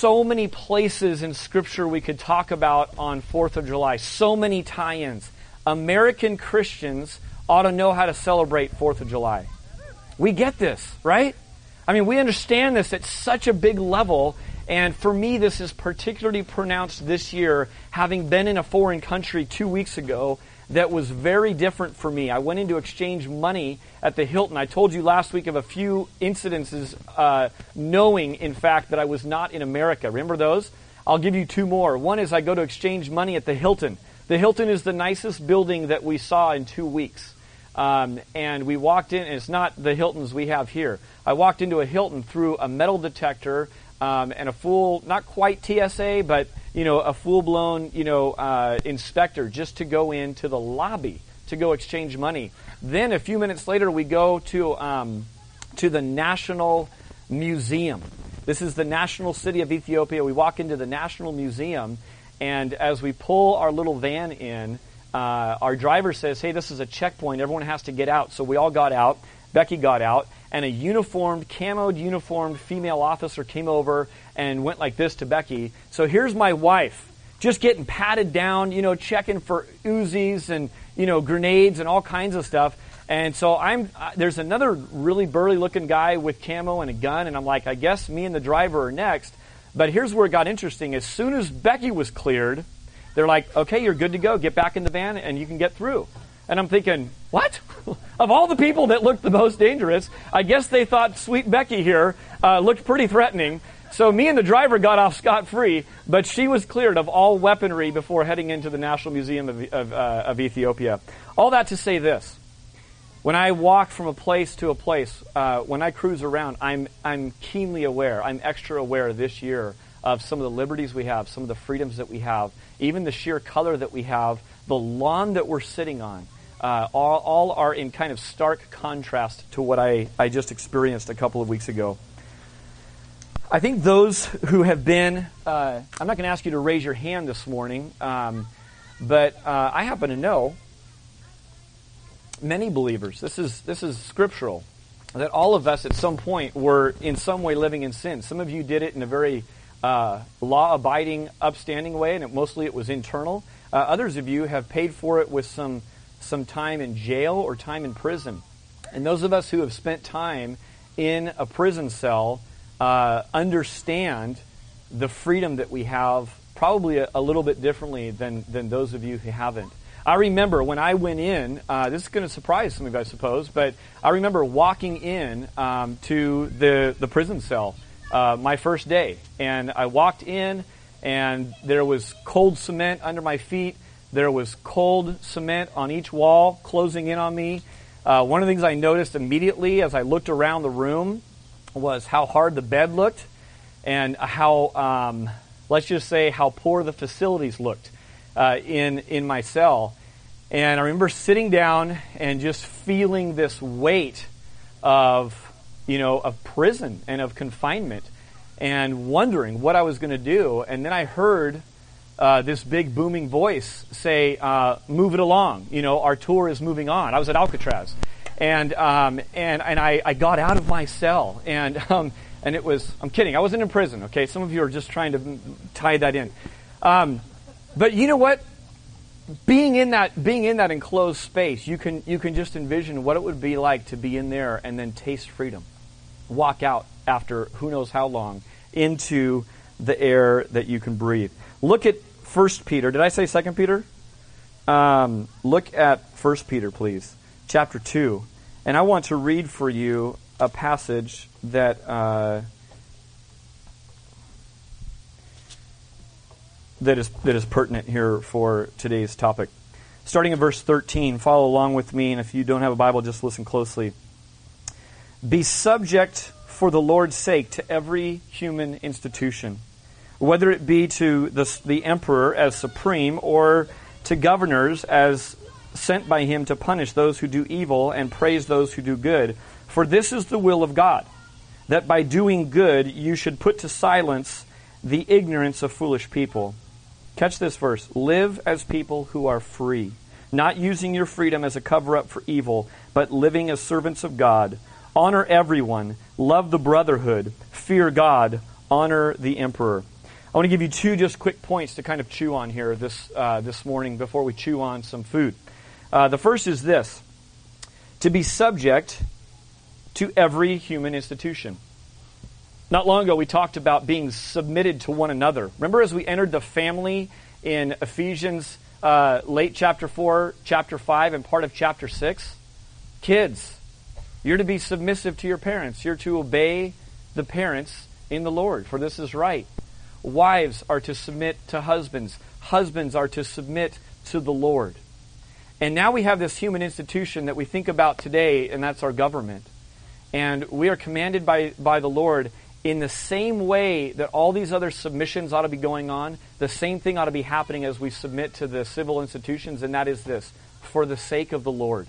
so many places in Scripture we could talk about on 4th of July, so many tie ins. American Christians ought to know how to celebrate 4th of July. We get this, right? I mean, we understand this at such a big level, and for me, this is particularly pronounced this year, having been in a foreign country two weeks ago that was very different for me. I went in to exchange money at the Hilton. I told you last week of a few incidences, uh, knowing, in fact, that I was not in America. Remember those? I'll give you two more. One is I go to exchange money at the Hilton. The Hilton is the nicest building that we saw in two weeks. Um, and we walked in, and it's not the Hiltons we have here. I walked into a Hilton through a metal detector um, and a full, not quite TSA, but you know, a full blown you know uh, inspector just to go into the lobby to go exchange money. Then a few minutes later, we go to um, to the National Museum. This is the national city of Ethiopia. We walk into the National Museum, and as we pull our little van in, uh, our driver says, "Hey, this is a checkpoint. Everyone has to get out." So we all got out. Becky got out, and a uniformed, camoed uniformed female officer came over and went like this to Becky. So here's my wife, just getting patted down, you know, checking for Uzis and, you know, grenades and all kinds of stuff. And so I'm, uh, there's another really burly looking guy with camo and a gun, and I'm like, I guess me and the driver are next. But here's where it got interesting. As soon as Becky was cleared, they're like, okay, you're good to go. Get back in the van and you can get through. And I'm thinking, what? of all the people that looked the most dangerous, I guess they thought sweet Becky here uh, looked pretty threatening. So me and the driver got off scot free, but she was cleared of all weaponry before heading into the National Museum of, of, uh, of Ethiopia. All that to say this. When I walk from a place to a place, uh, when I cruise around, I'm, I'm keenly aware, I'm extra aware this year of some of the liberties we have, some of the freedoms that we have, even the sheer color that we have, the lawn that we're sitting on uh, all, all, are in kind of stark contrast to what I, I just experienced a couple of weeks ago. I think those who have been, uh, I'm not going to ask you to raise your hand this morning, um, but uh, I happen to know many believers, this is, this is scriptural, that all of us at some point were in some way living in sin. Some of you did it in a very uh, law abiding, upstanding way, and it, mostly it was internal. Uh, others of you have paid for it with some some time in jail or time in prison. And those of us who have spent time in a prison cell uh, understand the freedom that we have probably a, a, little bit differently than, than those of you who haven't. I remember when I went in, uh, this is going to surprise some of you, I suppose, but I remember walking in um, to the, the prison cell uh, my first day. And I walked in, and there was cold cement under my feet there was cold cement on each wall closing in on me. Uh, one of the things I noticed immediately as I looked around the room was how hard the bed looked and how, um, let's just say, how poor the facilities looked uh, in, in my cell. And I remember sitting down and just feeling this weight of, you know, of prison and of confinement and wondering what I was going to do. And then I heard uh, this big booming voice say, uh, "Move it along." You know, our tour is moving on. I was at Alcatraz, and um, and and I, I got out of my cell, and um, and it was. I'm kidding. I wasn't in prison. Okay, some of you are just trying to tie that in. Um, but you know what? Being in that being in that enclosed space, you can you can just envision what it would be like to be in there and then taste freedom, walk out after who knows how long into the air that you can breathe. Look at First Peter. Did I say Second Peter? Um, look at First Peter, please, chapter two, and I want to read for you a passage that. Uh, that is that is pertinent here for today's topic. Starting in verse 13, follow along with me, and if you don't have a Bible, just listen closely. Be subject for the Lord's sake to every human institution whether it be to the, the emperor as supreme or to governors as sent by him to punish those who do evil and praise those who do good. For this is the will of God, that by doing good you should put to silence the ignorance of foolish people. Catch this verse live as people who are free, not using your freedom as a cover up for evil, but living as servants of God. Honor everyone, love the brotherhood, fear God, honor the emperor. I want to give you two just quick points to kind of chew on here this, uh, this morning before we chew on some food. Uh, the first is this to be subject to every human institution. Not long ago, we talked about being submitted to one another. Remember, as we entered the family in Ephesians, uh, late chapter 4, chapter 5, and part of chapter 6? Kids, you're to be submissive to your parents. You're to obey the parents in the Lord, for this is right. Wives are to submit to husbands. Husbands are to submit to the Lord. And now we have this human institution that we think about today, and that's our government. And we are commanded by, by the Lord in the same way that all these other submissions ought to be going on, the same thing ought to be happening as we submit to the civil institutions, and that is this for the sake of the Lord.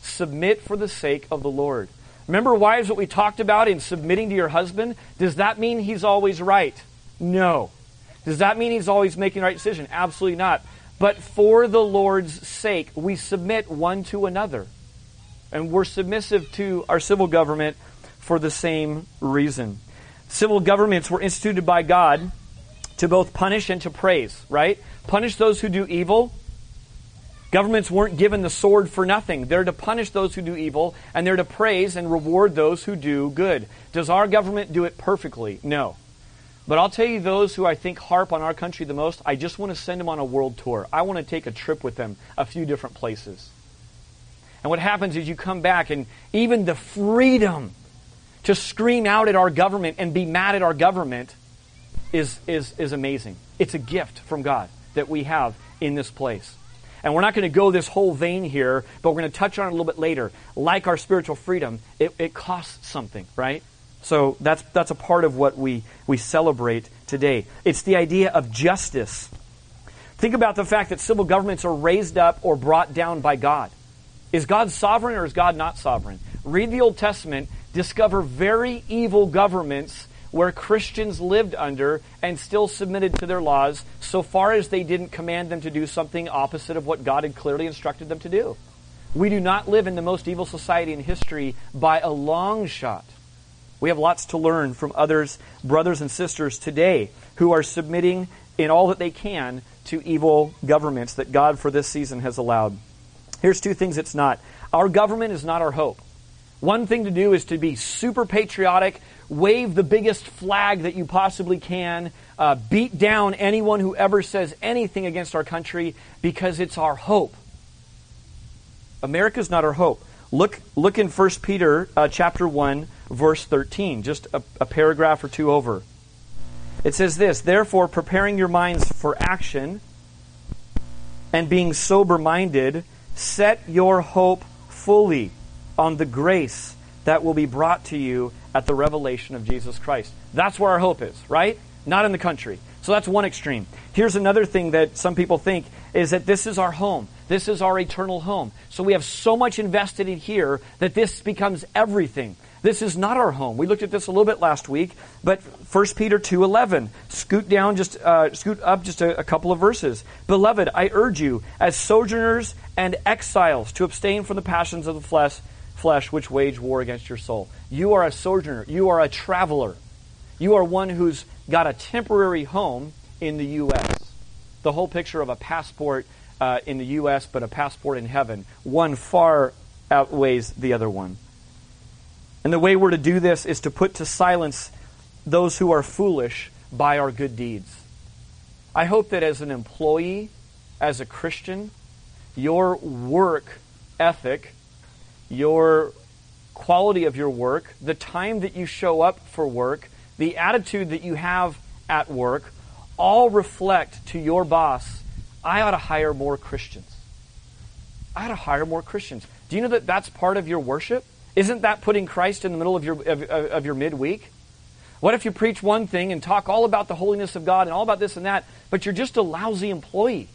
Submit for the sake of the Lord. Remember, wives, what we talked about in submitting to your husband? Does that mean he's always right? No. Does that mean he's always making the right decision? Absolutely not. But for the Lord's sake, we submit one to another. And we're submissive to our civil government for the same reason. Civil governments were instituted by God to both punish and to praise, right? Punish those who do evil. Governments weren't given the sword for nothing. They're to punish those who do evil, and they're to praise and reward those who do good. Does our government do it perfectly? No. But I'll tell you those who I think harp on our country the most, I just want to send them on a world tour. I want to take a trip with them a few different places. And what happens is you come back and even the freedom to scream out at our government and be mad at our government is, is, is amazing. It's a gift from God that we have in this place. And we're not going to go this whole vein here, but we're going to touch on it a little bit later. Like our spiritual freedom, it, it costs something, right? So that's, that's a part of what we, we celebrate today. It's the idea of justice. Think about the fact that civil governments are raised up or brought down by God. Is God sovereign or is God not sovereign? Read the Old Testament, discover very evil governments where Christians lived under and still submitted to their laws so far as they didn't command them to do something opposite of what God had clearly instructed them to do. We do not live in the most evil society in history by a long shot. We have lots to learn from others, brothers and sisters today who are submitting in all that they can to evil governments that God for this season has allowed. Here's two things it's not. Our government is not our hope. One thing to do is to be super patriotic, wave the biggest flag that you possibly can, uh, beat down anyone who ever says anything against our country because it's our hope. America's not our hope. Look, look in 1 Peter uh, chapter 1, verse 13, just a, a paragraph or two over. It says this Therefore, preparing your minds for action and being sober minded, set your hope fully on the grace that will be brought to you at the revelation of Jesus Christ. That's where our hope is, right? Not in the country. So that's one extreme. Here's another thing that some people think is that this is our home. This is our eternal home. So we have so much invested in here that this becomes everything. This is not our home. We looked at this a little bit last week, but 1 Peter 2:11. Scoot down just uh, scoot up just a, a couple of verses. Beloved, I urge you as sojourners and exiles to abstain from the passions of the flesh, flesh which wage war against your soul. You are a sojourner, you are a traveler. You are one who's got a temporary home in the US. The whole picture of a passport uh, in the US but a passport in heaven, one far outweighs the other one. And the way we're to do this is to put to silence those who are foolish by our good deeds. I hope that as an employee, as a Christian, your work ethic, your quality of your work, the time that you show up for work, the attitude that you have at work, all reflect to your boss, I ought to hire more Christians. I ought to hire more Christians. Do you know that that's part of your worship? Isn't that putting Christ in the middle of your, of, of your midweek? What if you preach one thing and talk all about the holiness of God and all about this and that, but you're just a lousy employee?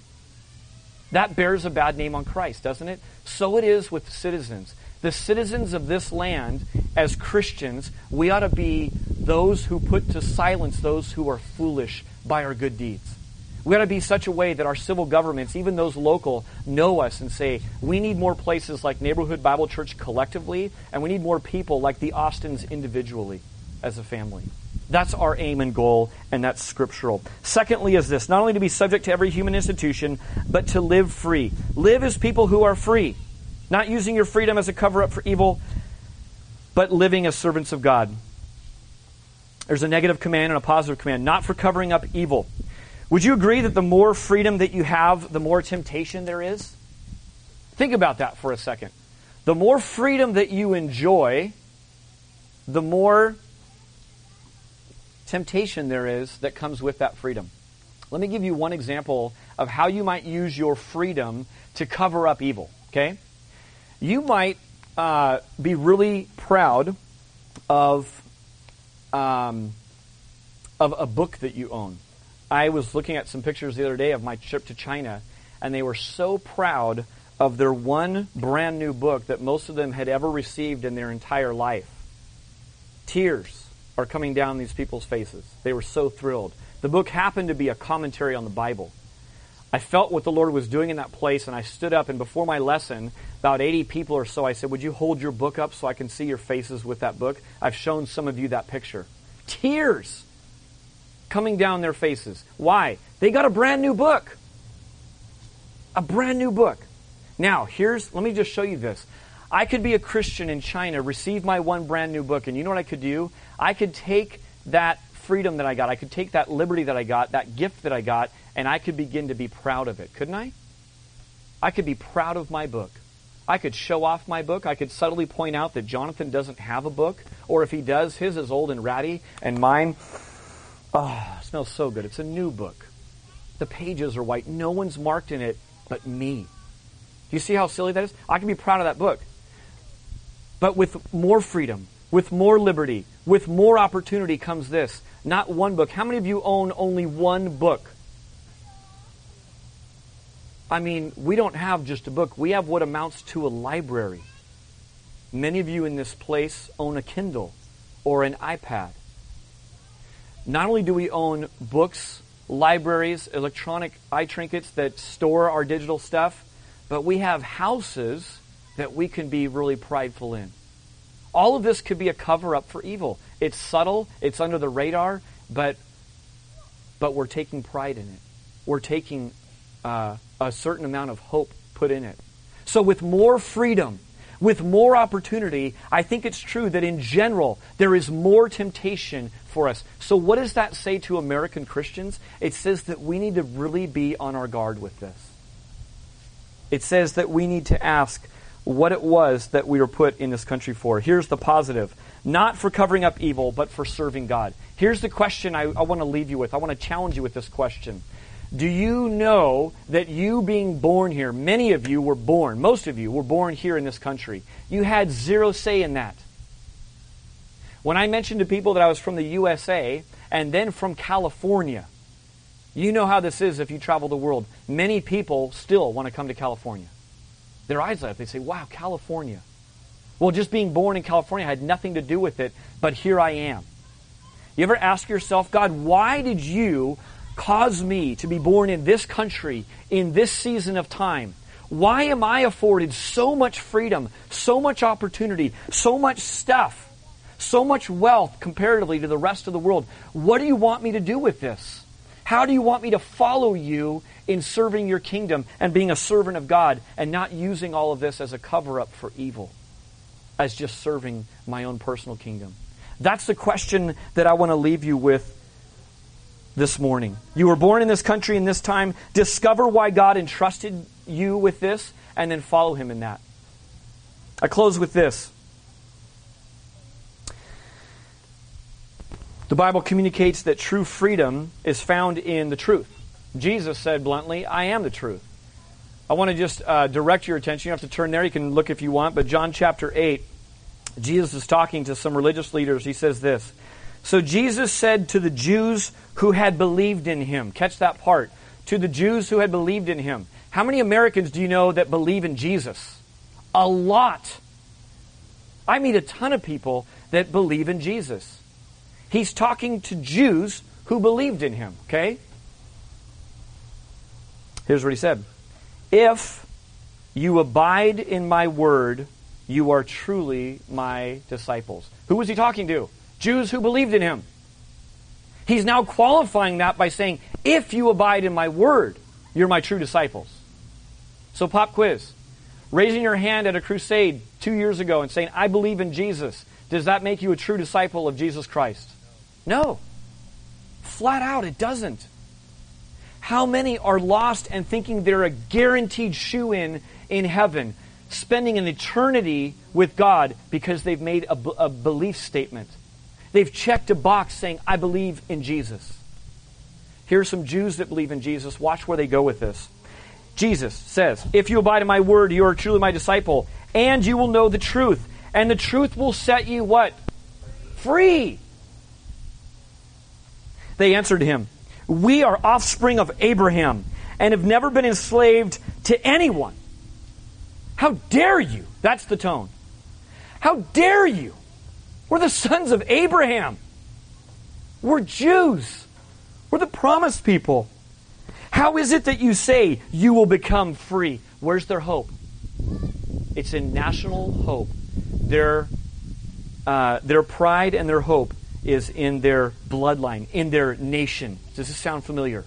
That bears a bad name on Christ, doesn't it? So it is with citizens. The citizens of this land, as Christians, we ought to be those who put to silence those who are foolish by our good deeds. We ought to be such a way that our civil governments, even those local, know us and say, we need more places like Neighborhood Bible Church collectively, and we need more people like the Austins individually as a family. That's our aim and goal, and that's scriptural. Secondly, is this not only to be subject to every human institution, but to live free. Live as people who are free, not using your freedom as a cover up for evil, but living as servants of God. There's a negative command and a positive command, not for covering up evil. Would you agree that the more freedom that you have, the more temptation there is? Think about that for a second. The more freedom that you enjoy, the more temptation there is that comes with that freedom. Let me give you one example of how you might use your freedom to cover up evil. Okay? You might uh, be really proud of um, of a book that you own. I was looking at some pictures the other day of my trip to China, and they were so proud of their one brand new book that most of them had ever received in their entire life. Tears are coming down these people's faces. They were so thrilled. The book happened to be a commentary on the Bible. I felt what the Lord was doing in that place, and I stood up, and before my lesson, about 80 people or so, I said, Would you hold your book up so I can see your faces with that book? I've shown some of you that picture. Tears coming down their faces. Why? They got a brand new book. A brand new book. Now, here's, let me just show you this. I could be a Christian in China, receive my one brand new book, and you know what I could do? I could take that freedom that I got, I could take that liberty that I got, that gift that I got, and I could begin to be proud of it, couldn't I? I could be proud of my book. I could show off my book. I could subtly point out that Jonathan doesn't have a book, or if he does, his is old and ratty, and mine, oh, smells so good. It's a new book. The pages are white. No one's marked in it but me. Do you see how silly that is? I can be proud of that book. But with more freedom, with more liberty, with more opportunity comes this. Not one book. How many of you own only one book? I mean, we don't have just a book. We have what amounts to a library. Many of you in this place own a Kindle or an iPad. Not only do we own books, libraries, electronic eye trinkets that store our digital stuff, but we have houses that we can be really prideful in. All of this could be a cover up for evil. It's subtle, it's under the radar, but but we're taking pride in it. We're taking uh, a certain amount of hope put in it. So, with more freedom, with more opportunity, I think it's true that in general, there is more temptation for us. So, what does that say to American Christians? It says that we need to really be on our guard with this. It says that we need to ask what it was that we were put in this country for. Here's the positive not for covering up evil, but for serving God. Here's the question I, I want to leave you with. I want to challenge you with this question. Do you know that you being born here, many of you were born, most of you were born here in this country. You had zero say in that. When I mentioned to people that I was from the USA and then from California, you know how this is if you travel the world. Many people still want to come to California. Their eyes light up. They say, wow, California. Well, just being born in California had nothing to do with it, but here I am. You ever ask yourself, God, why did you cause me to be born in this country in this season of time? Why am I afforded so much freedom, so much opportunity, so much stuff, so much wealth comparatively to the rest of the world? What do you want me to do with this? How do you want me to follow you in serving your kingdom and being a servant of God and not using all of this as a cover up for evil, as just serving my own personal kingdom? That's the question that I want to leave you with this morning. You were born in this country in this time. Discover why God entrusted you with this and then follow Him in that. I close with this. The Bible communicates that true freedom is found in the truth. Jesus said bluntly, I am the truth. I want to just uh, direct your attention. You have to turn there. You can look if you want. But John chapter 8, Jesus is talking to some religious leaders. He says this So Jesus said to the Jews who had believed in him, catch that part, to the Jews who had believed in him. How many Americans do you know that believe in Jesus? A lot. I meet a ton of people that believe in Jesus. He's talking to Jews who believed in him, okay? Here's what he said If you abide in my word, you are truly my disciples. Who was he talking to? Jews who believed in him. He's now qualifying that by saying, if you abide in my word, you're my true disciples. So, pop quiz. Raising your hand at a crusade two years ago and saying, I believe in Jesus, does that make you a true disciple of Jesus Christ? No. Flat out, it doesn't. How many are lost and thinking they're a guaranteed shoe in in heaven, spending an eternity with God because they've made a, belief statement? They've checked a box saying, I believe in Jesus. Here are some Jews that believe in Jesus. Watch where they go with this. Jesus says, If you abide in my word, you are truly my disciple, and you will know the truth. And the truth will set you what? Free. They answered him, We are offspring of Abraham and have never been enslaved to anyone. How dare you? That's the tone. How dare you? We're the sons of Abraham. We're Jews. We're the promised people. How is it that you say you will become free? Where's their hope? It's in national hope. Their, uh, their pride and their hope is in their bloodline, in their nation. Does this sound familiar?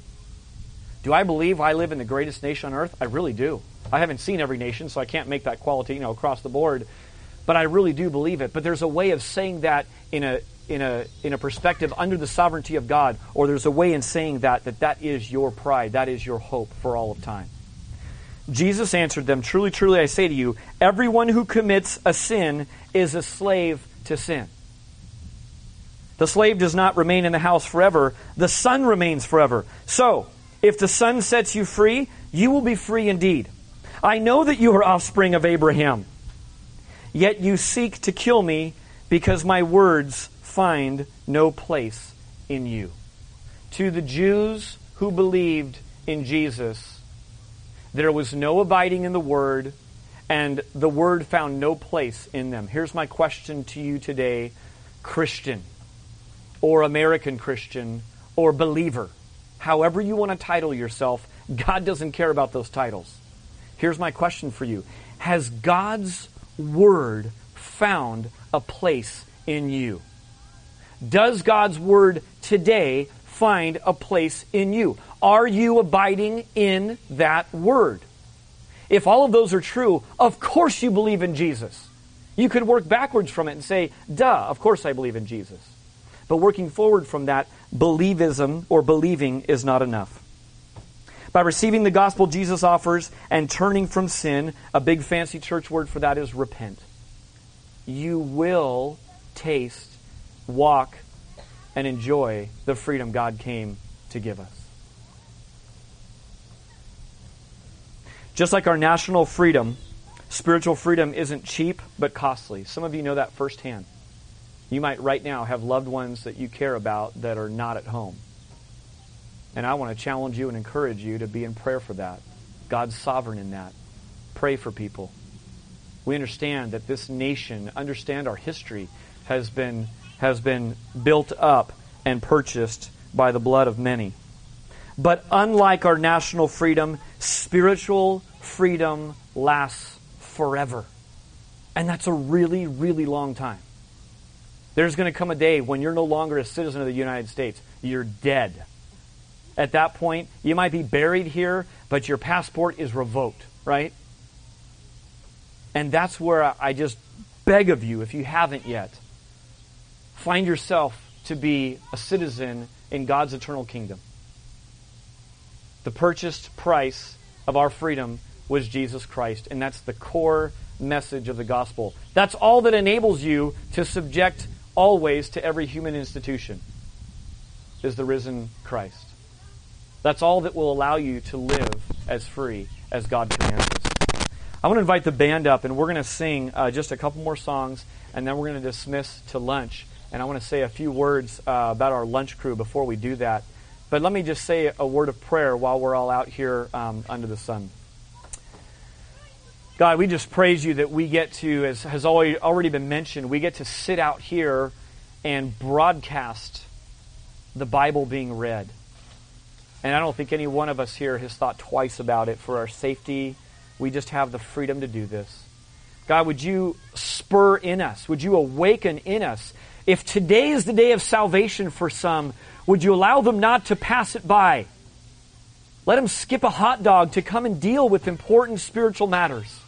Do I believe I live in the greatest nation on earth? I really do. I haven't seen every nation, so I can't make that quality, you know, across the board but I really do believe it. But there's a way of saying that in a in a in a perspective under the sovereignty of God, or there's a way in saying that that that is your pride, that is your hope for all of time. Jesus answered them, Truly, truly, I say to you, everyone who commits a sin is a slave to sin. The slave does not remain in the house forever, the son remains forever. So, if the son sets you free, you will be free indeed. I know that you are offspring of Abraham. Yet you seek to kill me because my words find no place in you. To the Jews who believed in Jesus, there was no abiding in the Word, and the Word found no place in them. Here's my question to you today, Christian, or American Christian, or believer. However, you want to title yourself, God doesn't care about those titles. Here's my question for you Has God's Word found a place in you? Does God's Word today find a place in you? Are you abiding in that Word? If all of those are true, of course you believe in Jesus. You could work backwards from it and say, duh, of course I believe in Jesus. But working forward from that, believism or believing is not enough. By receiving the gospel Jesus offers and turning from sin, a big fancy church word for that is repent. You will taste, walk, and enjoy the freedom God came to give us. Just like our national freedom, spiritual freedom isn't cheap but costly. Some of you know that firsthand. You might right now have loved ones that you care about that are not at home. And I want to challenge you and encourage you to be in prayer for that. God's sovereign in that. Pray for people. We understand that this nation, understand our history, has been, has been built up and purchased by the blood of many. But unlike our national freedom, spiritual freedom lasts forever. And that's a really, really long time. There's going to come a day when you're no longer a citizen of the United States. You're dead at that point. You might be buried here, but your passport is revoked, right? And that's where I just beg of you, if you haven't yet, find yourself to be a citizen in God's eternal kingdom. The purchased price of our freedom was Jesus Christ, and that's the core message of the gospel. That's all that enables you to subject always to every human institution is the risen Christ. That's all that will allow you to live as free as God commands us. I want to invite the band up, and we're going to sing uh, just a couple more songs, and then we're going to dismiss to lunch. And I want to say a few words uh, about our lunch crew before we do that. But let me just say a word of prayer while we're all out here um, under the sun. God, we just praise you that we get to, as has already been mentioned, we get to sit out here and broadcast the Bible being read. And I don't think any one of us here has thought twice about it for our safety. We just have the freedom to do this. God, would you spur in us? Would you awaken in us If today is the day of salvation for some, would you allow them not to pass it by? Let them skip a hot dog to come and deal with important spiritual matters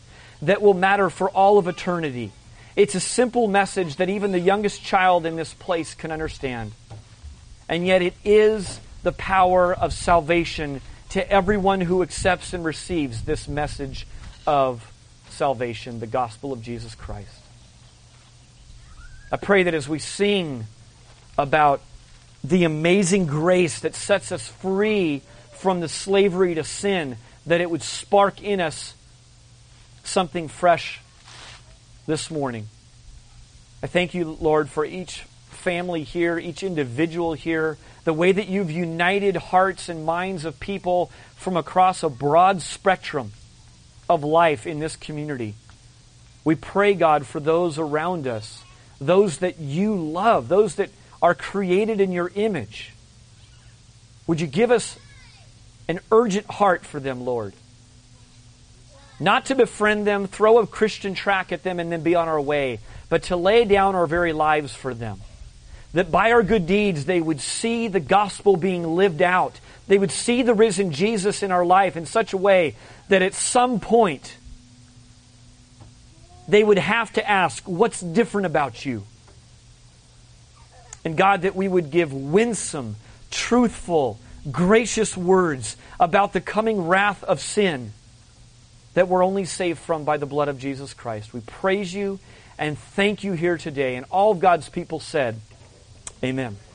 that will matter for all of eternity. It's a simple message that even the youngest child in this place can understand. And yet it is the power of salvation to everyone who accepts and receives this message of salvation, the gospel of Jesus Christ. I pray that as we sing about the amazing grace that sets us free from the slavery to sin, that it would spark in us something fresh this morning. I thank you, Lord, for each family here, each individual here, the way that you've united hearts and minds of people from across a broad spectrum of life in this community. We pray, God, for those around us, those that you love, those that are created in your image. Would you give us an urgent heart for them, Lord. Not to befriend them, throw a Christian track at them, and then be on our way, but to lay down our very lives for them. That by our good deeds they would see the gospel being lived out. They would see the risen Jesus in our life in such a way that at some point they would have to ask, What's different about you? And God, that we would give winsome, truthful, gracious words about the coming wrath of sin that we're only saved from by the blood of Jesus Christ. We praise you and thank you here today. And all of God's people said, Amen.